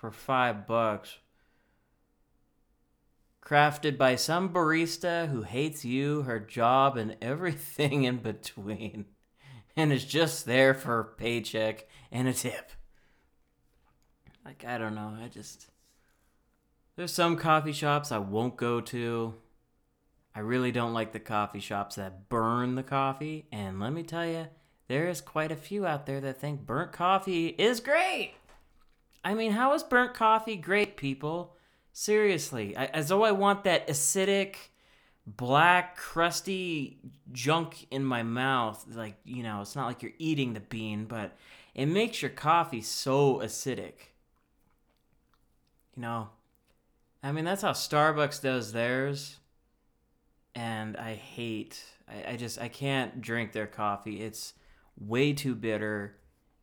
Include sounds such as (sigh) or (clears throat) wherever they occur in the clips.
for five bucks. Crafted by some barista who hates you, her job, and everything in between. (laughs) And is just there for a paycheck and a tip. Like, I don't know. I just. There's some coffee shops I won't go to. I really don't like the coffee shops that burn the coffee. And let me tell you, there is quite a few out there that think burnt coffee is great. I mean, how is burnt coffee great, people? Seriously, I, as though I want that acidic, black, crusty junk in my mouth. Like, you know, it's not like you're eating the bean, but it makes your coffee so acidic. You know, I mean, that's how Starbucks does theirs. And I hate, I, I just, I can't drink their coffee. It's way too bitter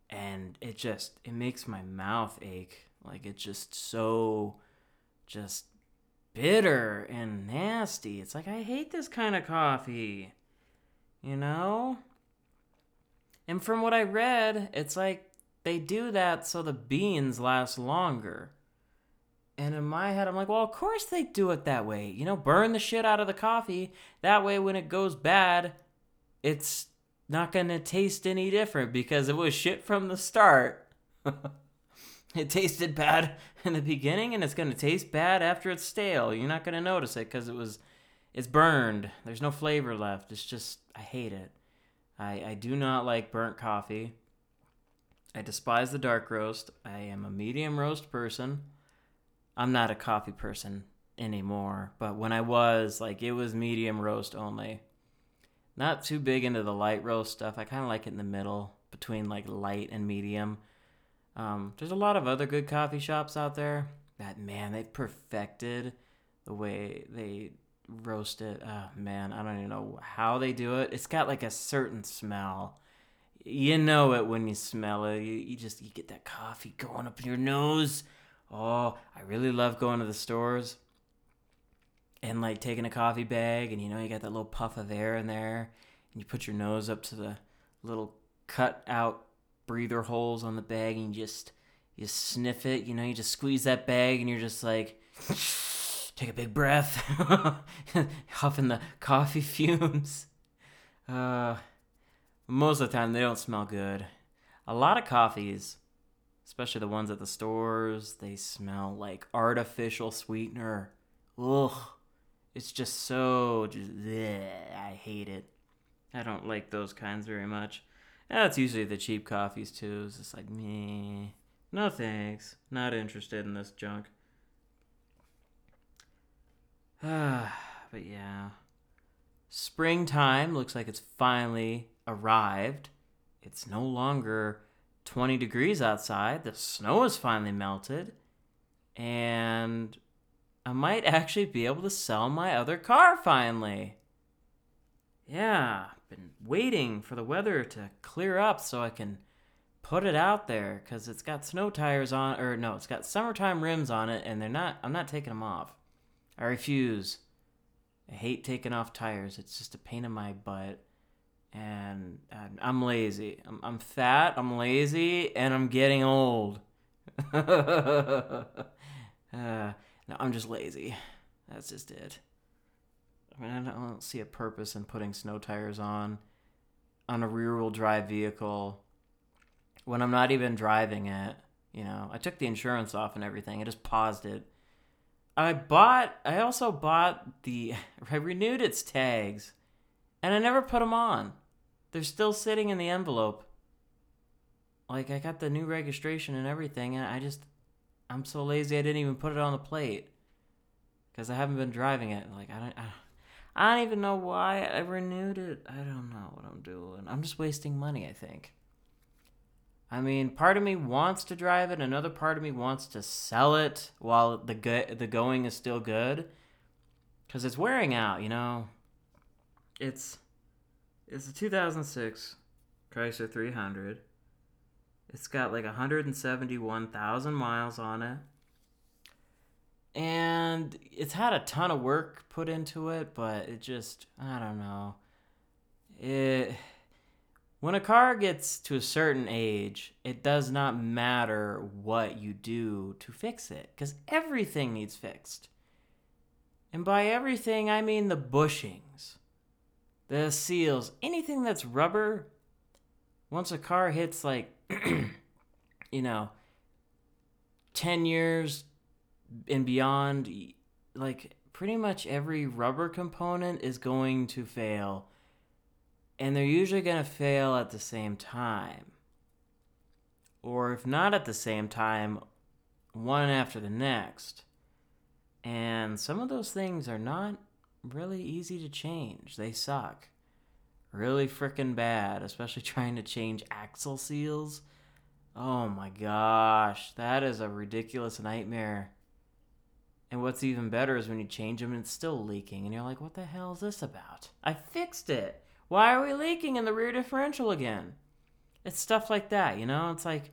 and it just, it makes my mouth ache. Like, it's just so, just bitter and nasty. It's like, I hate this kind of coffee. You know? And from what I read, it's like they do that so the beans last longer. And in my head, I'm like, well, of course they do it that way. You know, burn the shit out of the coffee. That way, when it goes bad, it's not going to taste any different because it was shit from the start. (laughs) it tasted bad (laughs) in the beginning and it's going to taste bad after it's stale. You're not going to notice it because it was, it's burned. There's no flavor left. It's just, I hate it. I, I do not like burnt coffee. I despise the dark roast. I am a medium roast person. I'm not a coffee person anymore, but when I was, like, it was medium roast only. Not too big into the light roast stuff. I kind of like it in the middle between like light and medium. Um, there's a lot of other good coffee shops out there that man they've perfected the way they roast it. Oh man, I don't even know how they do it. It's got like a certain smell. You know it when you smell it. You, you just you get that coffee going up in your nose. Oh, I really love going to the stores and like taking a coffee bag and you know you got that little puff of air in there and you put your nose up to the little cut out breather holes on the bag and you just you sniff it you know you just squeeze that bag and you're just like (sighs) take a big breath (laughs) huffing the coffee (laughs) fumes. Uh most of the time they don't smell good. A lot of coffees especially the ones at the stores they smell like artificial sweetener. Ugh it's just so just bleh, I hate it. I don't like those kinds very much. That's usually the cheap coffees too. It's just like me. No thanks. Not interested in this junk. Ah, (sighs) but yeah. Springtime looks like it's finally arrived. It's no longer 20 degrees outside. The snow has finally melted. And I might actually be able to sell my other car finally. Yeah, been waiting for the weather to clear up so I can put it out there cuz it's got snow tires on or no, it's got summertime rims on it and they're not I'm not taking them off. I refuse. I hate taking off tires. It's just a pain in my butt. And I'm lazy. I'm, I'm fat, I'm lazy, and I'm getting old. (laughs) uh, no, I'm just lazy. That's just it. I mean, I don't see a purpose in putting snow tires on on a rear-wheel drive vehicle when I'm not even driving it. You know, I took the insurance off and everything. I just paused it. I bought. I also bought the. (laughs) I renewed its tags, and I never put them on. They're still sitting in the envelope. Like I got the new registration and everything, and I just I'm so lazy I didn't even put it on the plate because I haven't been driving it. Like I don't, I don't, I don't even know why I renewed it. I don't know what I'm doing. I'm just wasting money. I think. I mean, part of me wants to drive it. Another part of me wants to sell it while the go- the going is still good, because it's wearing out. You know. It's it's a 2006 Chrysler 300. It's got like 171,000 miles on it. And it's had a ton of work put into it, but it just, I don't know. It when a car gets to a certain age, it does not matter what you do to fix it because everything needs fixed. And by everything, I mean the bushings, the seals, anything that's rubber. Once a car hits like, (clears throat) you know, 10 years and beyond, like pretty much every rubber component is going to fail and they're usually going to fail at the same time. Or if not at the same time, one after the next. And some of those things are not really easy to change. They suck. Really freaking bad, especially (laughs) trying to change axle seals. Oh my gosh, that is a ridiculous nightmare. And what's even better is when you change them and it's still leaking, and you're like, what the hell is this about? I fixed it. Why are we leaking in the rear differential again? It's stuff like that, you know? It's like,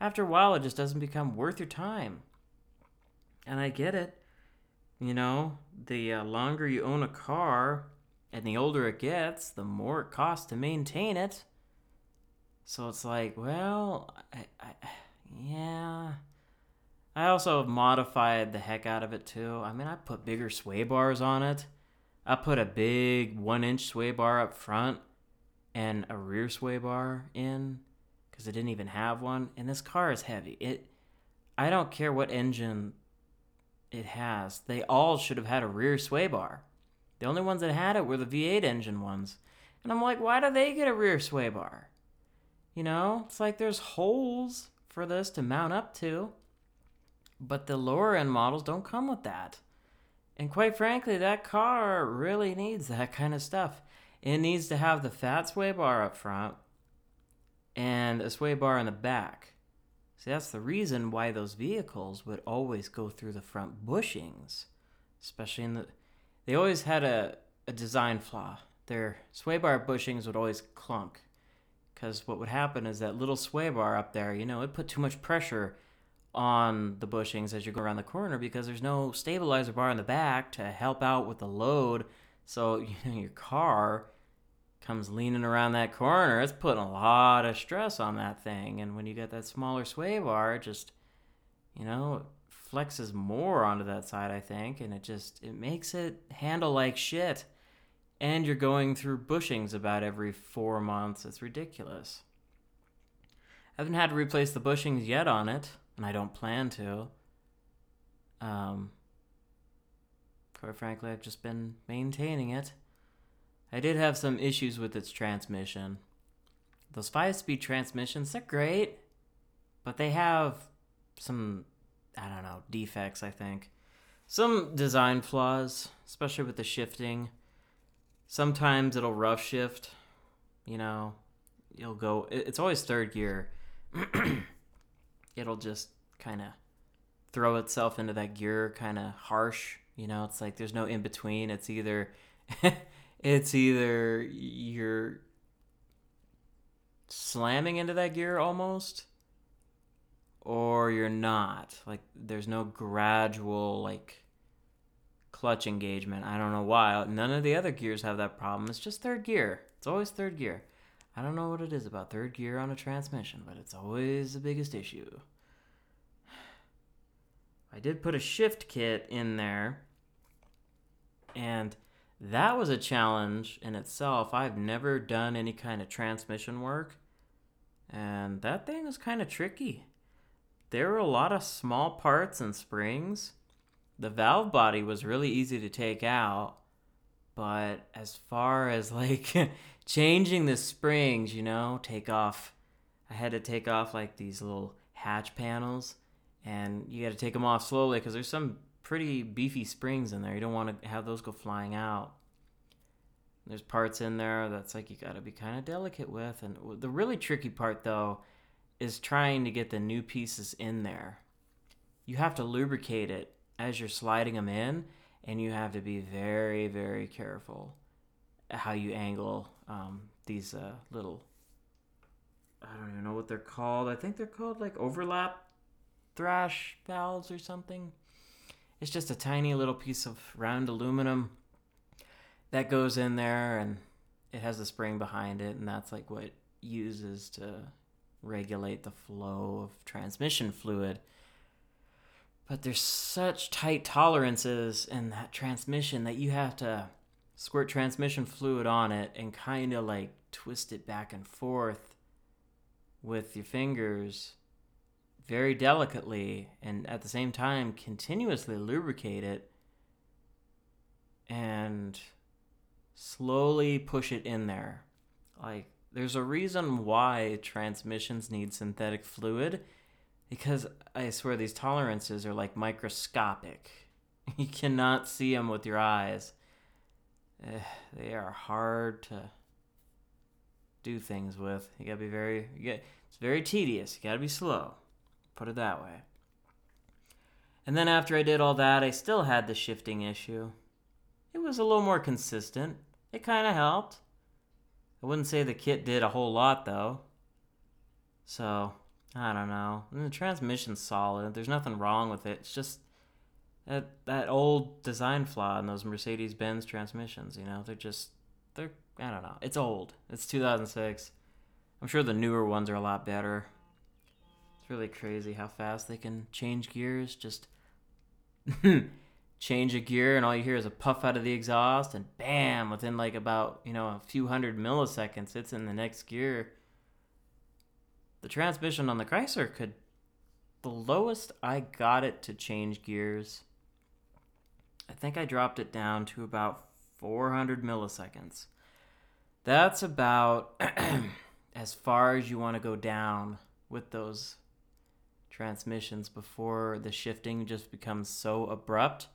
after a while, it just doesn't become worth your time. And I get it. You know, the uh, longer you own a car and the older it gets, the more it costs to maintain it. So it's like, well, I, I, yeah. I also modified the heck out of it too. I mean, I put bigger sway bars on it. I put a big one inch sway bar up front and a rear sway bar in because it didn't even have one. And this car is heavy. It, I don't care what engine it has. They all should have had a rear sway bar. The only ones that had it were the V8 engine ones. And I'm like, why do they get a rear sway bar? You know, it's like there's holes for this to mount up to. But the lower end models don't come with that. And quite frankly, that car really needs that kind of stuff. It needs to have the fat sway bar up front and a sway bar in the back. See, that's the reason why those vehicles would always go through the front bushings, especially in the. They always had a, a design flaw. Their sway bar bushings would always clunk. Because what would happen is that little sway bar up there, you know, it put too much pressure on the bushings as you go around the corner because there's no stabilizer bar in the back to help out with the load. So (laughs) you know, your car comes leaning around that corner. It's putting a lot of stress on that thing. And when you get that smaller sway bar, just, you know, flexes more onto that side, I think. And it just, it makes it handle like shit. And you're going through bushings about every four months. It's ridiculous. I haven't had to replace the bushings yet on it and I don't plan to. Um, quite frankly, I've just been maintaining it. I did have some issues with its transmission. Those five speed transmissions, they're great, but they have some, I don't know, defects, I think. Some design flaws, especially with the shifting. Sometimes it'll rough shift, you know, you'll go, it's always third gear. (clears throat) it'll just kind of throw itself into that gear kind of harsh you know it's like there's no in between it's either (laughs) it's either you're slamming into that gear almost or you're not. Like there's no gradual like clutch engagement. I don't know why. None of the other gears have that problem. It's just third gear. It's always third gear. I don't know what it is about third gear on a transmission but it's always the biggest issue. (sighs) I did put a shift kit in there, and that was a challenge in itself. I've never done any kind of transmission work, and that thing was kind of tricky. There were a lot of small parts and springs. The valve body was really easy to take out, but as far as (laughs) like changing the springs, you know, take off, I had to take off like these little hatch panels and you got to take them off slowly because there's some pretty beefy springs in there. You don't want to have those go flying out. There's parts in there that's like you got to be kind of delicate with. And the really tricky part, though, is trying to get the new pieces in there. You have to lubricate it as you're sliding them in, and you have to be very, very careful how you angle um, these uh, little. I don't even know what they're called. I think they're called like overlap thrash valves or something. It's just a tiny little piece of round aluminum that goes in there and it has a spring behind it and that's like what uses to regulate the flow of transmission fluid. But there's such tight tolerances in that transmission that you have to squirt transmission fluid on it and kind of like twist it back and forth with your fingers very delicately and at the same time continuously lubricate it and slowly push it in there. Like, there's a reason why transmissions need synthetic fluid because I swear these tolerances are like microscopic. (laughs) You cannot see them with your eyes. Eh, they are hard to do things with. You gotta be very, get, it's very tedious. You gotta be slow. Put it that way. And then after I did all that, I still had the shifting issue. It was a little more consistent. It kind of helped. I wouldn't say the kit did a whole lot though. So, I don't know. And the transmission's solid. There's nothing wrong with it. It's just that that old design flaw in those Mercedes Benz transmissions, you know, they're just they're I don't know. It's old. It's 2006. I'm sure the newer ones are a lot better. It's really crazy how fast they can change gears just (laughs) change a gear and all you hear is a puff out of the exhaust and bam within like about you know a few hundred milliseconds it's in the next gear the transmission on the chrysler could the lowest i got it to change gears i think i dropped it down to about 400 milliseconds. That's about (clears throat) as far as you want to go down with those transmissions before the shifting just becomes so abrupt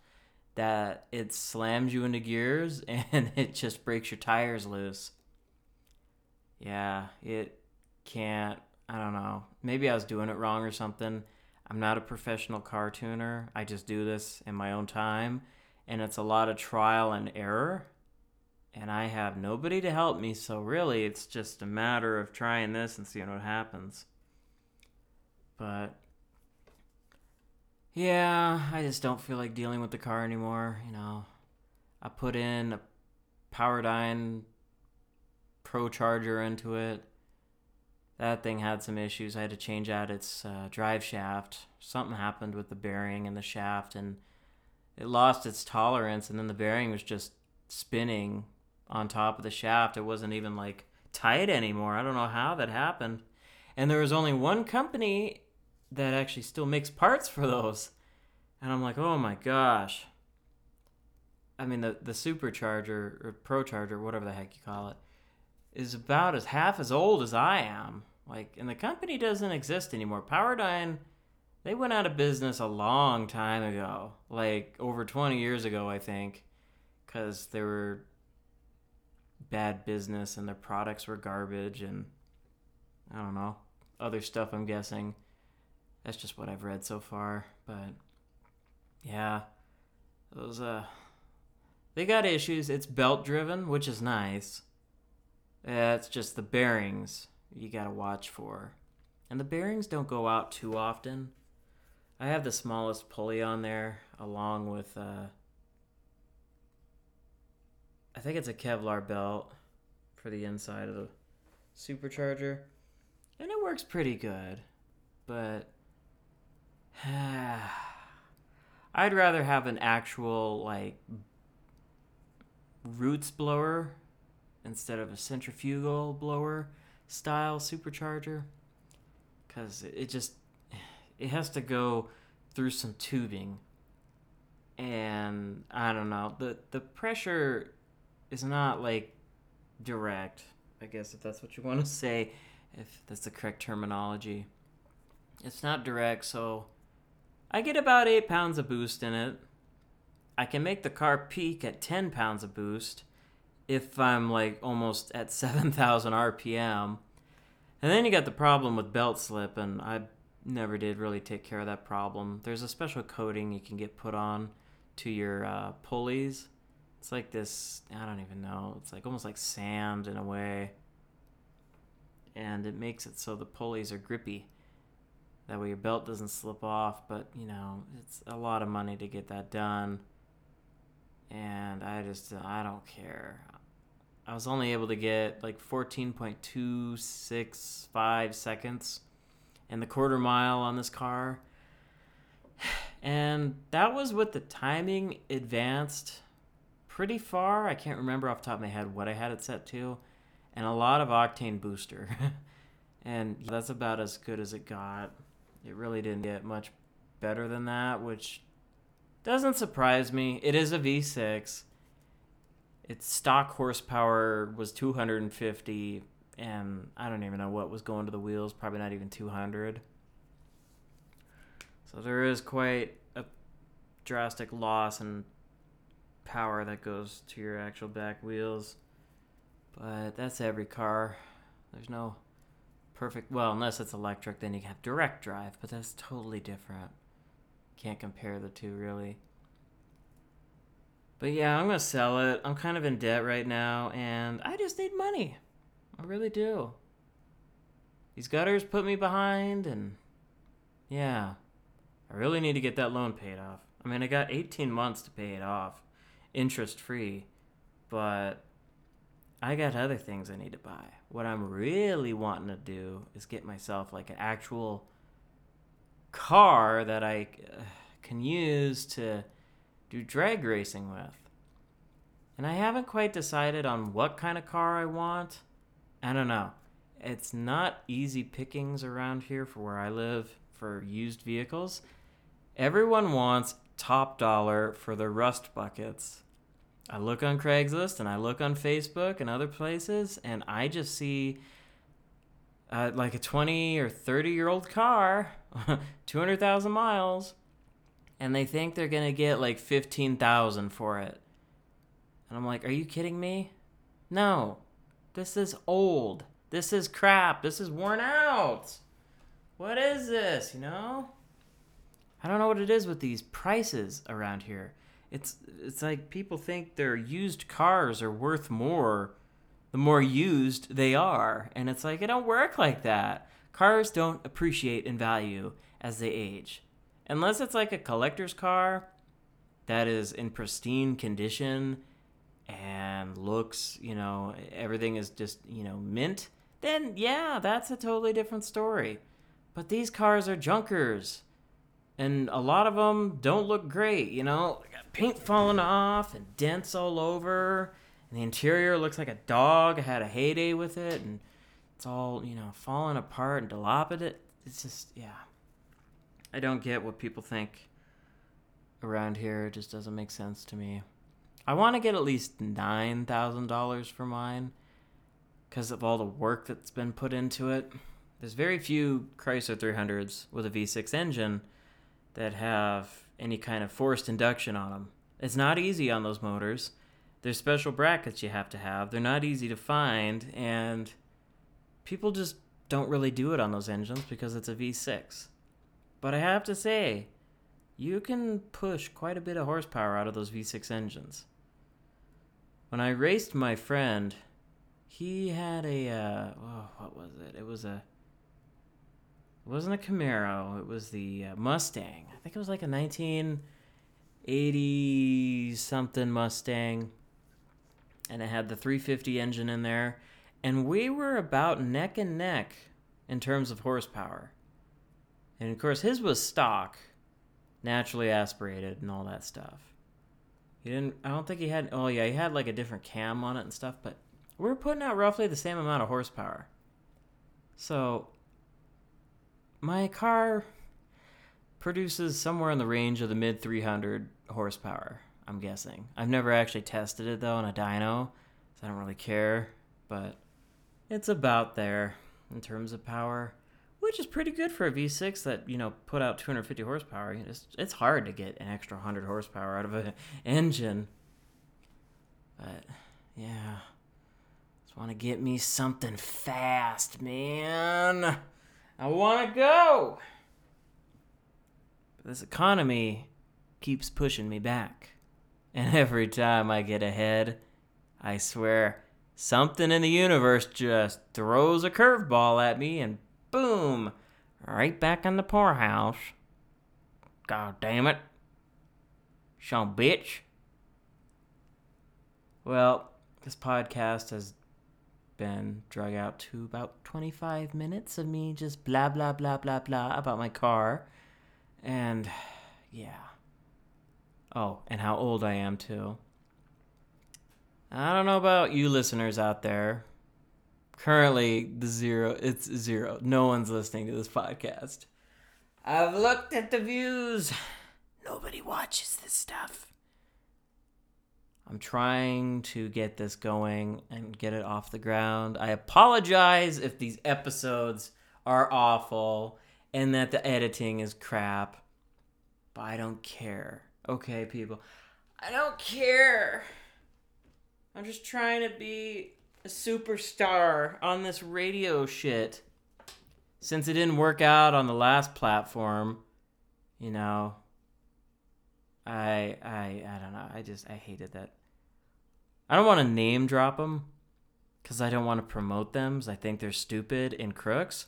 that it slams you into gears (laughs) and it just breaks your tires loose. Yeah, it can't. I don't know. Maybe I was doing it wrong or something. I'm not a professional car tuner. I just do this in my own time, and it's a lot of trial and error. And I have nobody to help me, so really it's just a matter of trying this and seeing what happens. But yeah, I just don't feel like dealing with the car anymore. You know, I put in a Powerdyne Pro Charger into it. That thing had some issues. I had to change out its uh, drive shaft. Something happened with the bearing and the shaft, and it lost its tolerance. And then the bearing was just spinning on top of the shaft. It wasn't even like tight anymore. I don't know how that happened. And there was only one company that actually still makes parts for those. And I'm like, oh my gosh. I mean, the, the supercharger or pro charger, whatever the heck you call it, is about as half as old as I am. Like, and the company doesn't exist anymore. Powerdyne, they went out of business a long time ago, like over 20 years ago, I think, because they were bad business and their products were garbage and I don't know, other stuff, I'm guessing. That's just what I've read so far, but yeah, those uh, they got issues. It's belt driven, which is nice. It's just the bearings you gotta watch for, and the bearings don't go out too often. I have the smallest pulley on there, along with uh, I think it's a Kevlar belt for the inside of the supercharger, and it works pretty good, but. (sighs) I'd rather have an actual like roots blower instead of a centrifugal blower style supercharger because it just (sighs) it has to go through some tubing. And i don't know the the pressure is not like direct i guess if that's what you want to (laughs) say if that's the correct terminology. It's not direct so I get about 8 pounds of boost in it. I can make the car peak at 10 pounds of boost if I'm like almost at (laughs) 7,000 RPM. And then you got the problem with belt slip, and I never did really take care of that problem. There's a special coating you can get put on to your uh, pulleys. It's like this, I don't even know, it's like almost like sand in a way. And it makes it so the pulleys are grippy. That way your belt doesn't slip off, but you know, it's a lot of money to get that done. And I just, uh, I don't care. I was only able to get like 14.265 seconds in the quarter mile on this car. (sighs) And that was with the timing advanced pretty far. I can't remember off the top of my head what I had it set to. And a lot of octane booster. (laughs) and that's about as good as it got. It really didn't get much better than that, which doesn't surprise me. It is a V6. Its stock horsepower was 250, and I don't even know what was going to the wheels, probably not even 200. So there is quite a drastic loss in power that goes to your actual back wheels. But that's every car. There's no perfect, well, unless it's electric, then you have direct drive, but that's totally different. Can't compare the two really. But yeah, I'm gonna sell it. I'm kind of in debt right now, and I just need money. I really do. These gutters put me behind, and yeah, I really need to get that loan paid off. I mean, I got 18 months to pay it off, interest free, but I got other things I need to buy. What I'm really wanting to do is get myself like an actual car that I uh, can use to do drag racing with. And I haven't quite decided on what kind of car I want. I don't know. It's not easy pickings around here for where I live for used vehicles. Everyone wants top dollar for the rust buckets. I look on Craigslist and I look on Facebook and other places, and I just see uh, like a 20 or 30 year old car, (laughs) 200,000 miles, and they think they're going to get like 15,000 for it. And I'm like, are you kidding me? No. This is old. This is crap. This is worn out. What is this, you know? I don't know what it is with these prices around here. It's it's like people think their used cars are worth more the more used they are, and it's like it don't work like that. Cars don't appreciate in value as they age. Unless it's like a collector's car that is in pristine condition and looks, you know, everything is just, you know, mint, then yeah, that's a totally different story. But these cars are junkers. And a lot of them don't look great, you know? Paint falling off and dents all over. And the interior looks like a dog had a heyday with it. And it's all, you know, falling apart and dilapidated. It's just, yeah. I don't get what people think around here. It just doesn't make sense to me. I want to get at least $9,000 for mine because of all the work that's been put into it. There's very few Chrysler 300s with a V6 engine that have any kind of forced induction on them. It's not easy on those motors. There's special brackets you have to have. They're not easy to find, and people just don't really do it on those engines because it's a V6. But I have to say, you can push quite a bit of horsepower out of those V6 engines. When I raced my friend, he had a uh, oh, what was it? It was a it wasn't a Camaro. It was the uh, Mustang. I think it was like a 1980 something Mustang, and it had the 350 engine in there, and we were about neck and neck in terms of horsepower. And of course, his was stock, naturally aspirated, and all that stuff. He didn't. I don't think he had. Oh yeah, he had like a different cam on it and stuff. But we are putting out roughly the same amount of horsepower. So my car produces somewhere in the range of the mid 300 horsepower. I'm guessing. I've never actually tested it though on a dyno, so I don't really care. But it's about there in terms of power which is pretty good for a V6 that you know put out 250 horsepower. It's it's hard to get an extra 100 horsepower out of an (laughs) engine, but yeah, just want to get me something fast, man. I want to go. But this economy keeps pushing me back, and (laughs) every time I get ahead, I swear something in the universe just throws a curveball at me and Boom! Right back in the poorhouse. God damn it. Some bitch. Well, this podcast has been drug out to about 25 minutes of me just blah, blah, blah, blah, blah about my car. And yeah. Oh, and how old I am, too. I don't know about you listeners out there. Currently, the zero, it's zero. No one's listening to this podcast. I've looked at the views. Nobody watches this stuff. I'm trying to get this going and get it off the ground. I apologize if these episodes are awful and that the editing is crap, but I don't care. Okay, people. I don't care. I'm just trying to be a superstar on this radio shit. Since it didn't work out on the last platform, you know, I I I don't know. I just I hated that. I don't want to name drop them because I don't want to promote them. I think they're stupid and crooks.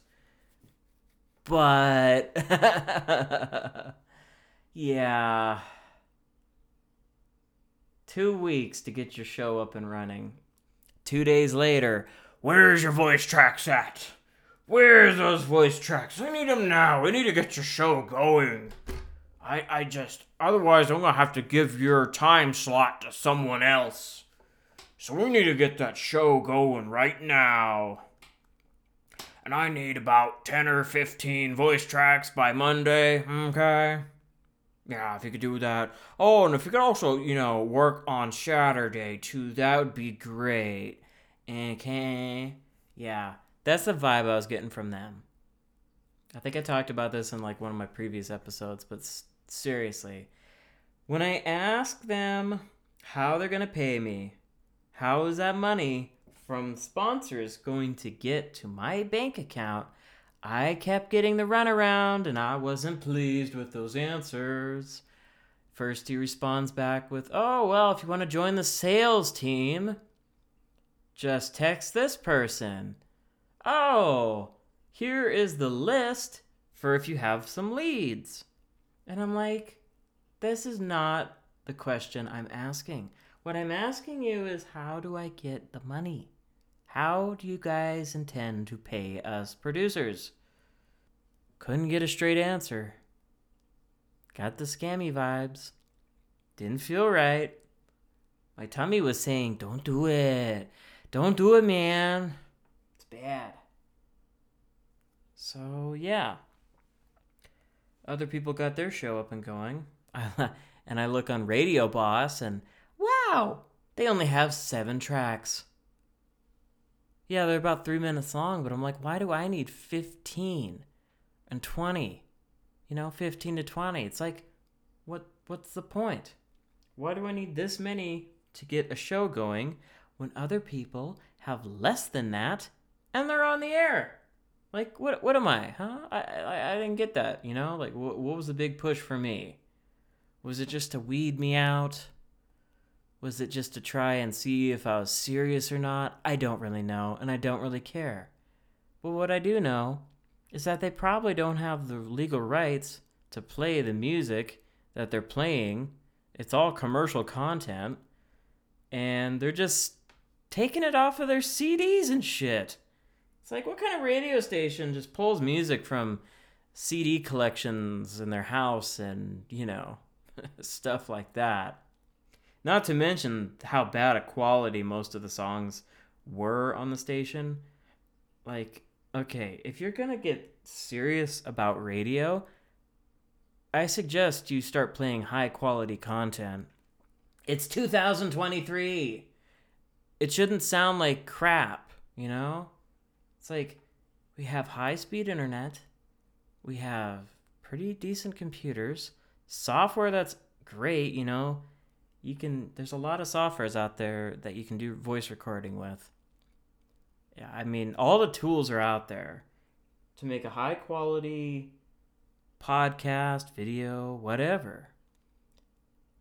But (laughs) yeah, two weeks to get your show up and running. Two days later, where's your voice tracks at? Where's those voice tracks? I need them now. We need to get your show going. I, I just, otherwise, I'm gonna have to give your time slot to someone else. So we need to get that show going right now. And I need about 10 or 15 voice tracks by Monday, okay? Yeah, if you could do that. Oh, and if you could also, you know, work on Saturday too, that would be great. Okay? Yeah, that's the vibe I was getting from them. I think I talked about this in like one of my previous episodes, but seriously, when I ask them how they're going to pay me, how is that money from sponsors going to get to my bank account? I kept getting the runaround and I wasn't pleased with those answers. First, he responds back with, Oh, well, if you want to join the sales team, just text this person. Oh, here is the list for if you have some leads. And I'm like, This is not the question I'm asking. What I'm asking you is how do I get the money? How do you guys intend to pay us producers? Couldn't get a straight answer. Got the scammy vibes. Didn't feel right. My tummy was saying, Don't do it. Don't do it, man. It's bad. So, yeah. Other people got their show up and going. (laughs) and I look on Radio Boss and wow, they only have seven tracks. Yeah, they're about three minutes long, but I'm like, why do I need 15 and 20? You know, 15 to 20. It's like, what? what's the point? Why do I need this many to get a show going when other people have less than that and they're on the air? Like, what, what am I, huh? I, I, I didn't get that, you know? Like, what, what was the big push for me? Was it just to weed me out? Was it just to try and see if I was serious or not? I don't really know, and I don't really care. But what I do know is that they probably don't have the legal rights to play the music that they're playing. It's all commercial content, and they're just taking it off of their CDs and shit. It's like, what kind of radio station just pulls music from CD collections in their house and, you know, (laughs) stuff like that? Not to mention how bad a quality most of the songs were on the station. Like, okay, if you're gonna get serious about radio, I suggest you start playing high quality content. It's 2023. It shouldn't sound like crap, you know? It's like we have high speed internet, we have pretty decent computers, software that's great, you know? you can there's a lot of softwares out there that you can do voice recording with yeah i mean all the tools are out there to make a high quality podcast video whatever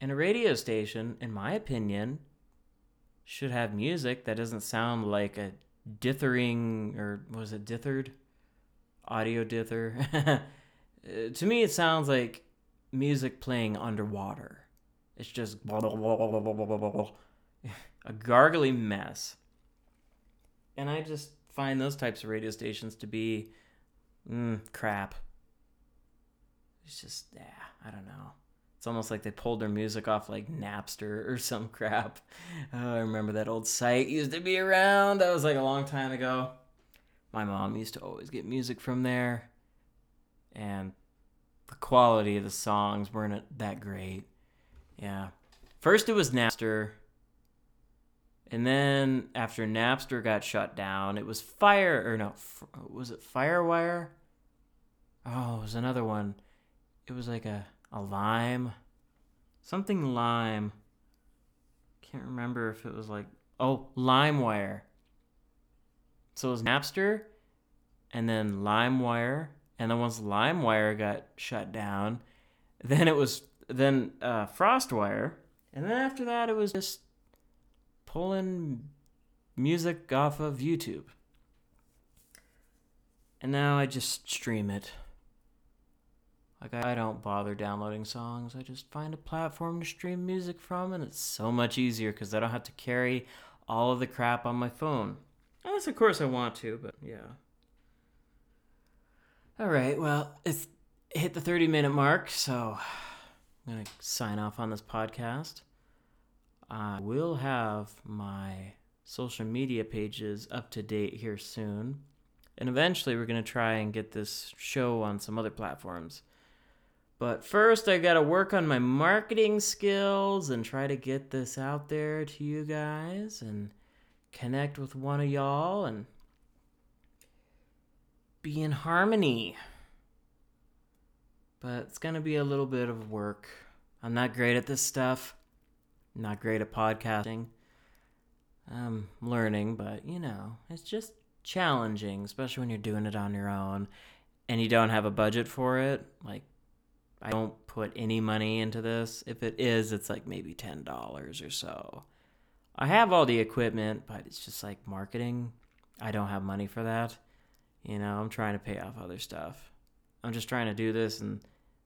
and a radio station in my opinion should have music that doesn't sound like a dithering or was it dithered audio dither (laughs) to me it sounds like music playing underwater it's just. (laughs) a gargly mess. And I just find those types of radio stations to be mm, crap. It's just, yeah, I don't know. It's almost like they pulled their music off like Napster (laughs) or some crap. Oh, I remember that old site used to be around. That was like a long time ago. My mom used to always get music from there. And the quality of the songs weren't that great. Yeah. First it was Napster. And then after Napster got shut down, it was Fire or no, was it Firewire? Oh, it was another one. It was like a a lime, something lime. Can't remember if it was like oh LimeWire. So it was Napster, and then LimeWire, and then once LimeWire got shut down, then it was then uh, FrostWire, and then after that it was just pulling music off of YouTube. And now I just stream it. Like I don't bother downloading songs. I just find a platform to stream music from and it's so much easier cuz I don't have to carry all of the crap on my phone. Unless of course I want to, but yeah. All right, well, it's hit the 30 minute mark, so I'm going to sign off on this podcast. I will have my social media pages up to date here soon. And eventually, we're going to try and get this show on some other platforms. But first, I got to work on my marketing skills and try to get this out there to you guys and connect with one of y'all and be in harmony. But it's to be a little bit of work. I'm not great at this stuff. I'm not great at podcasting. I'm learning, but you know, it's just challenging, especially when you're doing it on your own and you don't have a budget for it. Like, I don't put any money into this. If it is, it's like maybe $10 or so. I have all the equipment, but it's just like marketing. I don't have money for that. You know, I'm trying to pay off other stuff. I'm just trying to do this in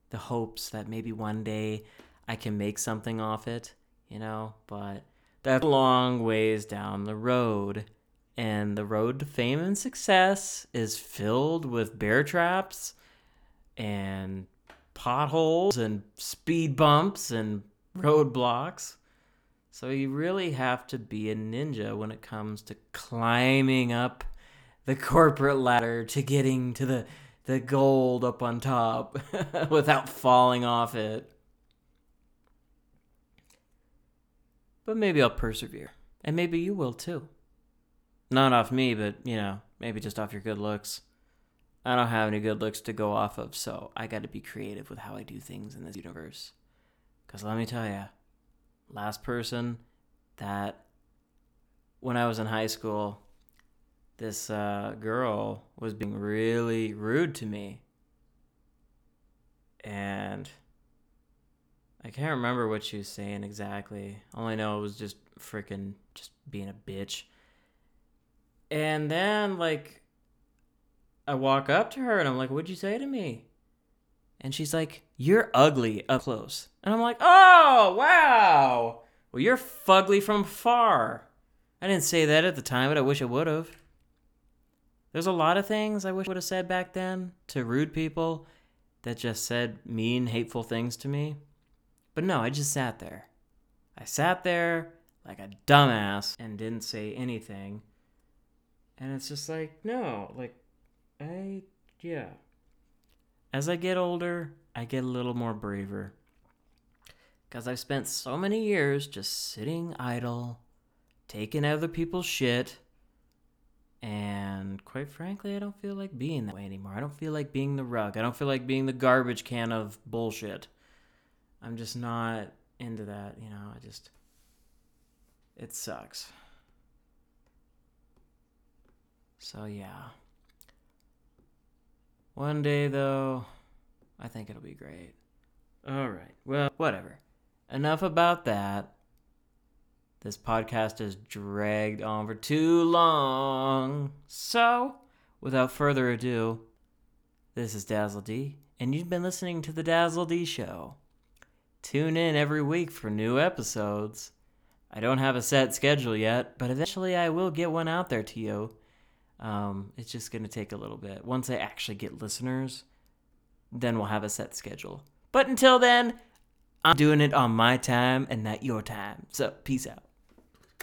the hopes that maybe one day I can make something off it, you know, but that's a long ways down the road. And the road to fame and success is filled with bear traps and potholes and speed bumps and roadblocks. So you really have to be a ninja when it comes to climbing up the corporate ladder to getting to the the gold up on top (laughs) without falling off it. But maybe I'll persevere. And maybe you will too. Not off me, but, you know, maybe just off your good looks. I don't have any good looks to go off of, so I got to be creative with how I do things in this universe. Because let me tell you, last person that when I was in high school, this uh, girl was being really rude to me. And I can't remember what she was saying exactly. All I know was just freaking just being a bitch. And then, like, I walk up to her and I'm like, What'd you say to me? And she's like, You're ugly up close. And I'm like, Oh, wow. Well, you're fugly from far. I didn't say that at the time, but I wish I would have. There's a lot of things I wish I would have said back then to rude people that just said mean, hateful things to me. But no, I just sat there. I sat there like a dumbass and didn't say anything. And it's just like, no, like, I, yeah. As I get older, I get a little more braver. Because I've spent so many years just sitting idle, taking other people's shit, and quite frankly, I don't feel like being that way anymore. I don't feel like being the rug. I don't feel like being the garbage can of bullshit. I'm just not into that, you know. I just. It sucks. So, yeah. One day, though, I think it'll be great. Alright, well, whatever. Enough about that. This podcast has dragged on for too long. So, without further ado, this is Dazzle D, and you've been listening to The Dazzle D Show. Tune in every week for new episodes. I don't have a set schedule yet, but eventually I will get one out there to you. Um, it's just going to take a little bit. Once I actually get listeners, then we'll have a set schedule. But until then, I'm doing it on my time and not your time. So, peace out.